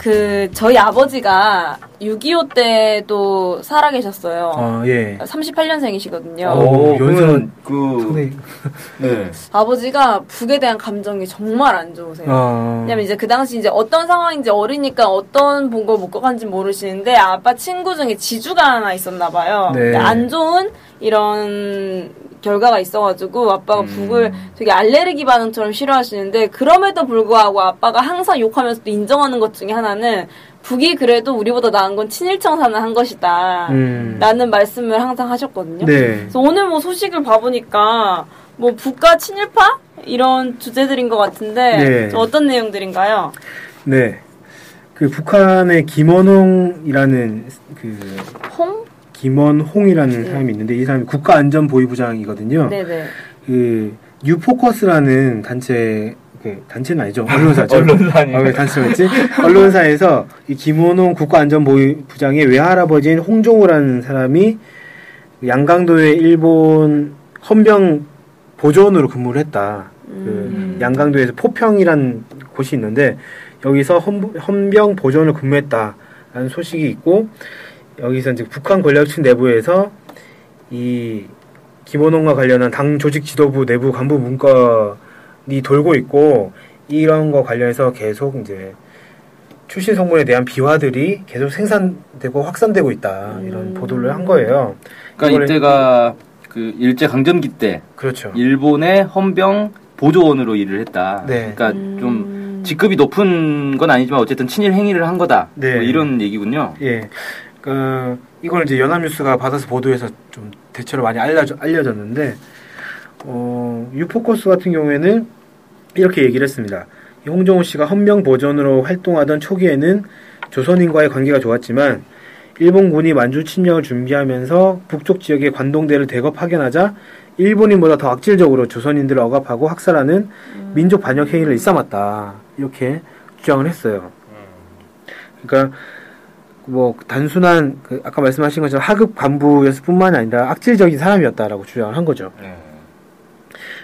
그 저희 아버지가 6.25 때도 살아계셨어요. 어 예. 38년생이시거든요. 오, 연세는 그, 상당히 네. 아버지가 북에 대한 감정이 정말 안 좋으세요. 어 왜냐면 이제 그 당시 이제 어떤 상황인지 어리니까 어떤 본걸 묶어간지 모르시는데 아빠 친구 중에 지주가 하나 있었나 봐요. 네. 근데 안 좋은 이런 결과가 있어가지고 아빠가 음. 북을 되게 알레르기 반응처럼 싫어하시는데 그럼에도 불구하고 아빠가 항상 욕하면서도 인정하는 것 중에 하나는 북이 그래도 우리보다 나은 건 친일청산을 한 것이다. 음. 라는 말씀을 항상 하셨거든요. 네. 그래서 오늘 뭐 소식을 봐보니까 뭐 북과 친일파 이런 주제들인 것 같은데 네. 좀 어떤 내용들인가요? 네. 그 북한의 김원홍이라는 그 홍? 김원홍이라는 네. 사람이 있는데 이 사람이 국가안전보위부장이거든요. 네네. 그 뉴포커스라는 단체 그 단체는 아니죠 언론사죠. 언론사니에요. 아, 왜 단체로 했지? 언론사에서 이 김원홍 국가안전보위부장의 외할아버지인 홍종우라는 사람이 양강도의 일본 헌병 보조원으로 근무를 했다. 음. 그 양강도에서 포평이라는 곳이 있는데 여기서 헌, 헌병 보조원을 근무했다라는 소식이 있고 여기서 이제 북한 권력층 내부에서 이 김원홍과 관련한 당 조직 지도부 내부 간부 문건이 돌고 있고 이런 거 관련해서 계속 이제 출신 성분에 대한 비화들이 계속 생산되고 확산되고 있다 이런 음. 보도를 한 거예요. 그러니까 이때가 그 일제 강점기 때 그렇죠. 일본의 헌병 보조원으로 일을 했다. 네. 그러니까 좀 음. 직급이 높은 건 아니지만 어쨌든 친일 행위를 한 거다. 네. 뭐 이런 얘기군요. 예. 그 이걸 이제 연합뉴스가 받아서 보도해서 좀 대체로 많이 알려져, 알려졌는데 어, 유포커스 같은 경우에는 이렇게 얘기를 했습니다. 이 홍정호 씨가 헌병 보전으로 활동하던 초기에는 조선인과의 관계가 좋았지만 일본군이 만주 침략을 준비하면서 북쪽 지역에 관동대를 대거 파견하자 일본인보다 더 악질적으로 조선인들을 억압하고 학살하는 민족 반역 행위를 일삼았다 이렇게 주장을 했어요. 그러니까 뭐 단순한 그 아까 말씀하신 것처럼 하급 간부였을 뿐만이 아니라 악질적인 사람이었다라고 주장을 한 거죠.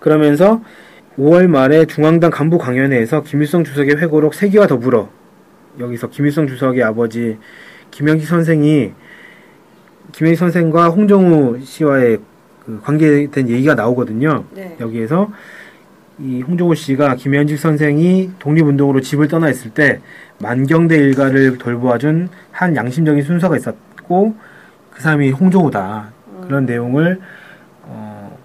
그러면서 5월 말에 중앙당 간부 강연회에서 김일성 주석의 회고록 세기와 더불어 여기서 김일성 주석의 아버지 김영식 선생이 김영식 선생과 홍정우 씨와의 그 관계된 얘기가 나오거든요. 네. 여기에서 이 홍정우 씨가 김현직 선생이 독립운동으로 집을 떠나 있을 때 만경대 일가를 돌보아준 한 양심적인 순서가 있었고 그 사람이 홍정우다 그런 내용을 어,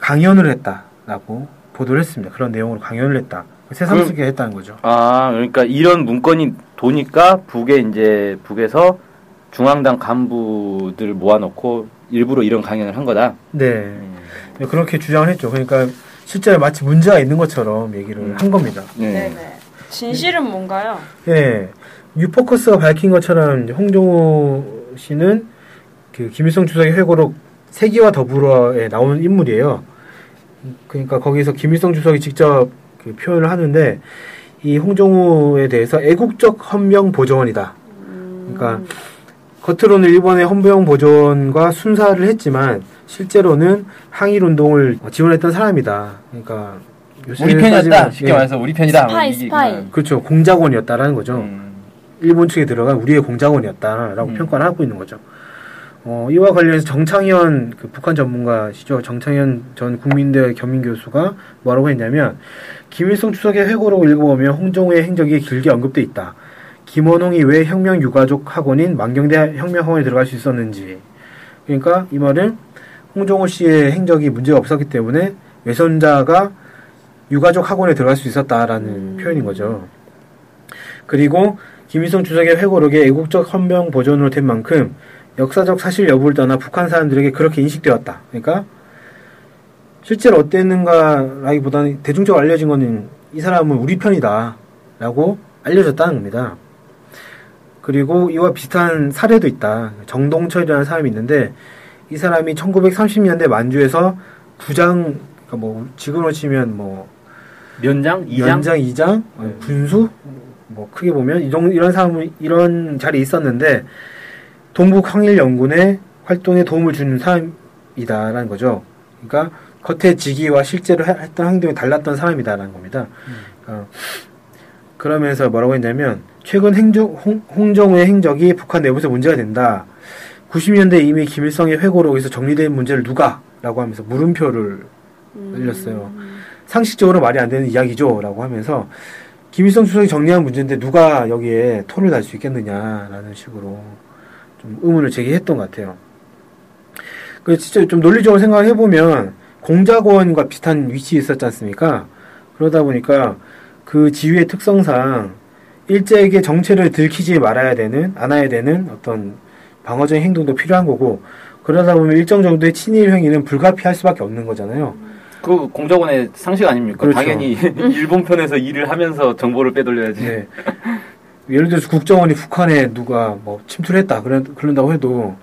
강연을 했다라고 보도를 했습니다. 그런 내용으로 강연을 했다. 새삼스럽게 했다는 거죠. 아, 그러니까 이런 문건이 도니까 북에 이제 북에서 중앙당 간부들 모아놓고 일부러 이런 강연을 한 거다. 네. 네, 그렇게 주장을 했죠. 그러니까 실제로 마치 문제가 있는 것처럼 얘기를 음. 한 겁니다. 네. 네네. 진실은 뭔가요? 예. 뉴포커스가 밝힌 것처럼 홍정호 씨는 그 김일성 주석의 회고록 세기와 더불어에 나오는 인물이에요. 그러니까 거기서 김일성 주석이 직접 그 표현을 하는데 이 홍정호에 대해서 애국적 헌병 보조원이다. 음. 그러니까 겉으로는 일본의 헌병 보조원과 순사를 했지만 실제로는 항일 운동을 지원했던 사람이다. 그러니까 요새 우리 편이었다. 쉽게 예, 말해서 우리 편이다. 스파이, 스파이. 그냥, 그렇죠. 공작원이었다라는 거죠. 음. 일본 측에 들어간 우리의 공작원이었다라고 음. 평가를 하고 있는 거죠. 어, 이와 관련해서 정창현 그 북한 전문가시죠. 정창현 전 국민대 겸임 교수가 뭐라고 했냐면 김일성 추석의 회고록을 읽어보면 홍정우의 행적이 길게 언급돼 있다. 김원홍이 왜 혁명 유가족 학원인 만경대 혁명 학원에 들어갈 수 있었는지. 그러니까 이 말은 홍정호 씨의 행적이 문제가 없었기 때문에 외손자가 유가족 학원에 들어갈 수 있었다라는 음. 표현인 거죠. 그리고 김일성 주석의 회고록에 애국적 헌병 보존으로 된 만큼 역사적 사실 여부를 떠나 북한 사람들에게 그렇게 인식되었다. 그러니까 실제로 어땠는가라기보다는 대중적으로 알려진 거는 이 사람은 우리 편이다라고 알려졌다는 겁니다. 그 그리고 이와 비슷한 사례도 있다. 정동철이라는 사람이 있는데 이 사람이 1930년대 만주에서 부장 그러니까 뭐 지금으로 치면 뭐 면장, 이장, 연장, 이장, 어, 네. 군수 뭐 크게 보면 이 정- 이런 사람 이런 자리에 있었는데 동북 항일 연군의 활동에 도움을 주는 사람이다라는 거죠. 그러니까 겉의 직위와 실제로 해- 했던 행동이 달랐던 사람이다라는 겁니다. 어, 그러면서 뭐라고 했냐면 최근 행정, 홍, 홍정우의 행적이 북한 내부에서 문제가 된다. 90년대 이미 김일성의 회고록에서 정리된 문제를 누가? 라고 하면서 물음표를 올렸어요. 상식적으로 말이 안 되는 이야기죠. 라고 하면서 김일성 주석이 정리한 문제인데 누가 여기에 토를 달 수 있겠느냐라는 식으로 좀 의문을 제기했던 것 같아요. 그 진짜 좀 논리적으로 생각을 해보면 공작원과 비슷한 위치에 있었지 않습니까? 그러다 보니까 그 지위의 특성상 일제에게 정체를 들키지 말아야 되는, 않아야 되는 어떤 방어적인 행동도 필요한 거고, 그러다 보면 일정 정도의 친일 행위는 불가피할 수밖에 없는 거잖아요. 그 공작원의 상식 아닙니까? 그렇죠. 당연히 일본 편에서 일을 하면서 정보를 빼돌려야지. 네. 예를 들어서 국정원이 북한에 누가 뭐 침투했다 그런 그런다고 해도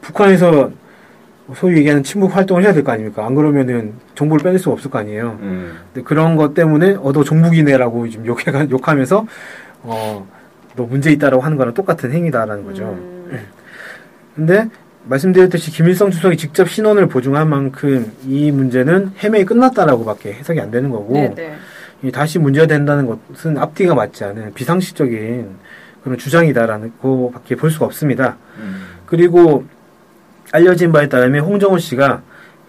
북한에서 소위 얘기하는 침묵 활동을 해야 될 거 아닙니까? 안 그러면은 정보를 빼낼 수가 없을 거 아니에요. 음. 근데 그런 것 때문에 어너 종북이네라고 지금 욕해 욕하면서 어 너 문제 있다라고 하는 거랑 똑같은 행위다라는 거죠. 음. 근데 말씀드렸듯이 김일성 주석이 직접 신원을 보증한 만큼 이 문제는 해명이 끝났다라고밖에 해석이 안 되는 거고 네네. 이 다시 문제가 된다는 것은 앞뒤가 맞지 않은 비상식적인 그런 주장이다라는 거밖에 볼 수가 없습니다. 음. 그리고 알려진 바에 따르면 홍정호 씨가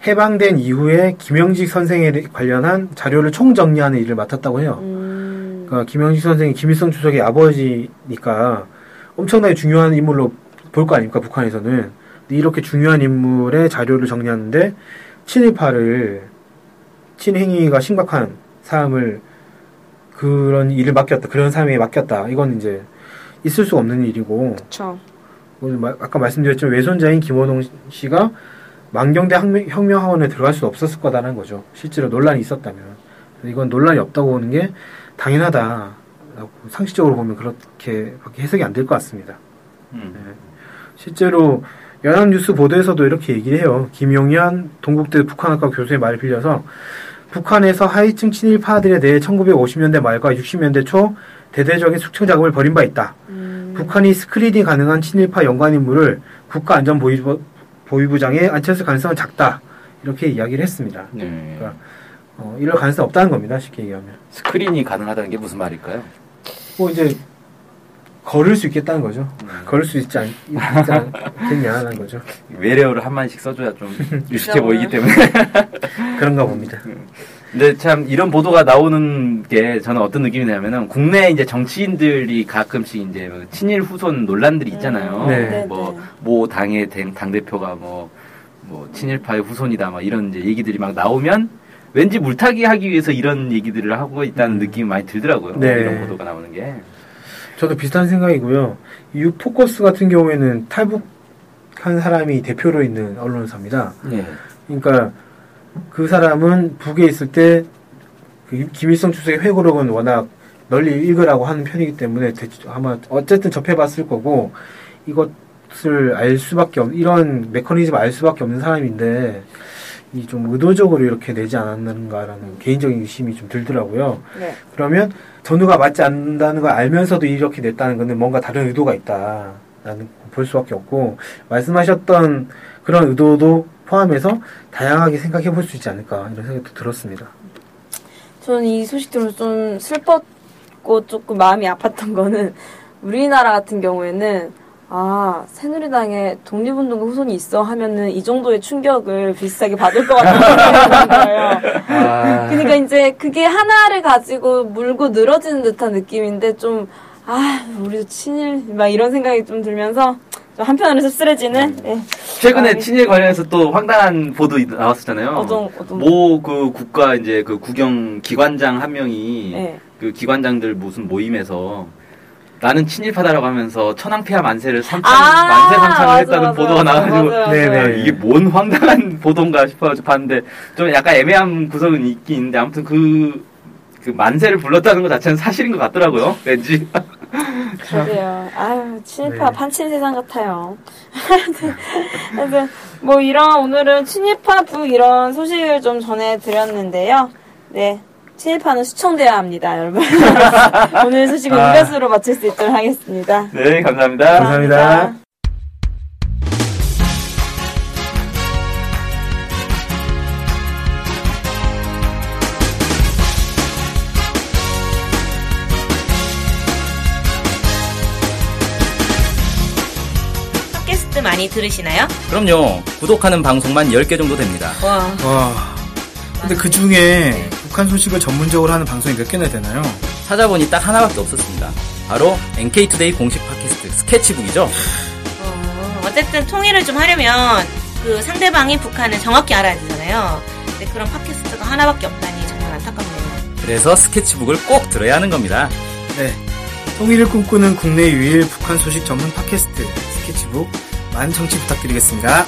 해방된 이후에 김영직 선생에 관련한 자료를 총정리하는 일을 맡았다고 해요. 음. 그러니까 김영식 선생이 김일성 주석의 아버지니까 엄청나게 중요한 인물로 볼 거 아닙니까 북한에서는 근데 이렇게 중요한 인물의 자료를 정리하는데 친일파를 친행위가 심각한 사람을 그런 일을 맡겼다 그런 사람에게 맡겼다 이건 이제 있을 수 없는 일이고 그쵸. 아까 말씀드렸지만 외손자인 김원홍 씨가 만경대 혁명, 혁명학원에 들어갈 수 없었을 거다라는 거죠 실제로 논란이 있었다면 이건 논란이 없다고 보는 게 당연하다라고 상식적으로 보면 그렇게밖에 해석이 안 될 것 같습니다. 음. 실제로 연합뉴스 보도에서도 이렇게 얘기를 해요. 김용현 동국대 북한학과 교수의 말을 빌려서 북한에서 하위층 친일파들에 대해 1950년대 말과 60년대 초 대대적인 숙청 작업을 벌인 바 있다. 음. 북한이 스크린이 가능한 친일파 연관 인물을 국가안전보위부 보위부장에 앉혔을 가능성은 작다. 이렇게 이야기를 했습니다. 네. 그러니까 어, 이럴 가능성이 없다는 겁니다. 쉽게 얘기하면. 스크린이 가능하다는 게 무슨 말일까요? 뭐 이제 거를 수 있겠다는 거죠. 음. 거를 수 있지, 않, 있지 않겠냐는 거죠. 외래어를 한 마디씩 써줘야 좀 유식해. 보이기 때문에. 그런가 봅니다. 근데 참 이런 보도가 나오는 게 저는 어떤 느낌이냐면은 국내 이제 정치인들이 가끔씩 이제 뭐 친일 후손 논란들이 있잖아요. 네. 뭐모 당의 당 대표가 뭐, 뭐 친일파의 후손이다 막 이런 이제 얘기들이 막 나오면 왠지 물타기 하기 위해서 이런 얘기들을 하고 있다는 느낌이 많이 들더라고요. 네. 이런 보도가 나오는 게. 저도 비슷한 생각이고요. 유포커스 같은 경우에는 탈북한 사람이 대표로 있는 언론사입니다. 네. 그러니까 그 사람은 북에 있을 때그 김일성 주석의 회고록은 워낙 널리 읽으라고 하는 편이기 때문에 아마 어쨌든 접해봤을 거고 이것을 알 수밖에 없 이런 메커니즘을 알 수밖에 없는 사람인데 이 좀 의도적으로 이렇게 내지 않았는가라는 개인적인 의심이 좀 들더라고요. 네. 그러면 전후가 맞지 않는다는 걸 알면서도 이렇게 냈다는 것은 뭔가 다른 의도가 있다라는 볼 수밖에 없고 말씀하셨던 그런 의도도 포함해서 다양하게 생각해 볼 수 있지 않을까 이런 생각도 들었습니다. 저는 이 소식 들으면서 좀 슬펐고 조금 마음이 아팠던 거는 우리나라 같은 경우에는 아 새누리당에 독립운동가 후손이 있어 하면은 이 정도의 충격을 비슷하게 받을 것 같다는 거예요. 아, 그러니까 이제 그게 하나를 가지고 물고 늘어지는 듯한 느낌인데 좀 아, 우리도 친일 막 이런 생각이 좀 들면서 좀 한편으로 씁쓸해지는 예. 최근에 마음이- 친일 관련해서 또 황당한 보도 이- 나왔었잖아요. 어떤 어떤 모 그 국가 이제 그 국영 기관장 한 명이 예. 그 기관장들 무슨 모임에서 나는 친일파다라고 하면서 천황폐하 만세를 삼천 아, 만세 삼창을 맞아, 했다는 맞아, 보도가 나와가지고 맞아, 맞아. 네네. 아, 이게 뭔 황당한 보도인가 싶어가지고 봤는데 좀 약간 애매한 구석은 있긴 있는데 아무튼 그, 그 만세를 불렀다는 것 자체는 사실인 것 같더라고요. 왠지 그러게요. 아유, 친일파 네. 판친 세상 같아요. 하여튼, 뭐 이런, 오늘은 친일파 북 이런 소식을 좀 전해드렸는데요. 네. 친일파는 수청되어야 합니다, 여러분. 오늘 소식은 아. 이것으로 마칠 수 있도록 하겠습니다. 네, 감사합니다. 감사합니다. 팟캐스트 많이 들으시나요? 그럼요. 구독하는 방송만 10개 정도 됩니다. 와, 와. 근데 그 중에 북한 소식을 전문적으로 하는 방송이 몇 개나 되나요? 찾아보니 딱 하나밖에 없었습니다. 바로 NK투데이 공식 팟캐스트 스케치북이죠. 어, 어쨌든 통일을 좀 하려면 그 상대방이 북한을 정확히 알아야 되잖아요. 근데 그런 팟캐스트가 하나밖에 없다니 정말 안타깝네요. 그래서 스케치북을 꼭 들어야 하는 겁니다. 네. 통일을 꿈꾸는 국내 유일 북한 소식 전문 팟캐스트 스케치북 많은 청취 부탁드리겠습니다.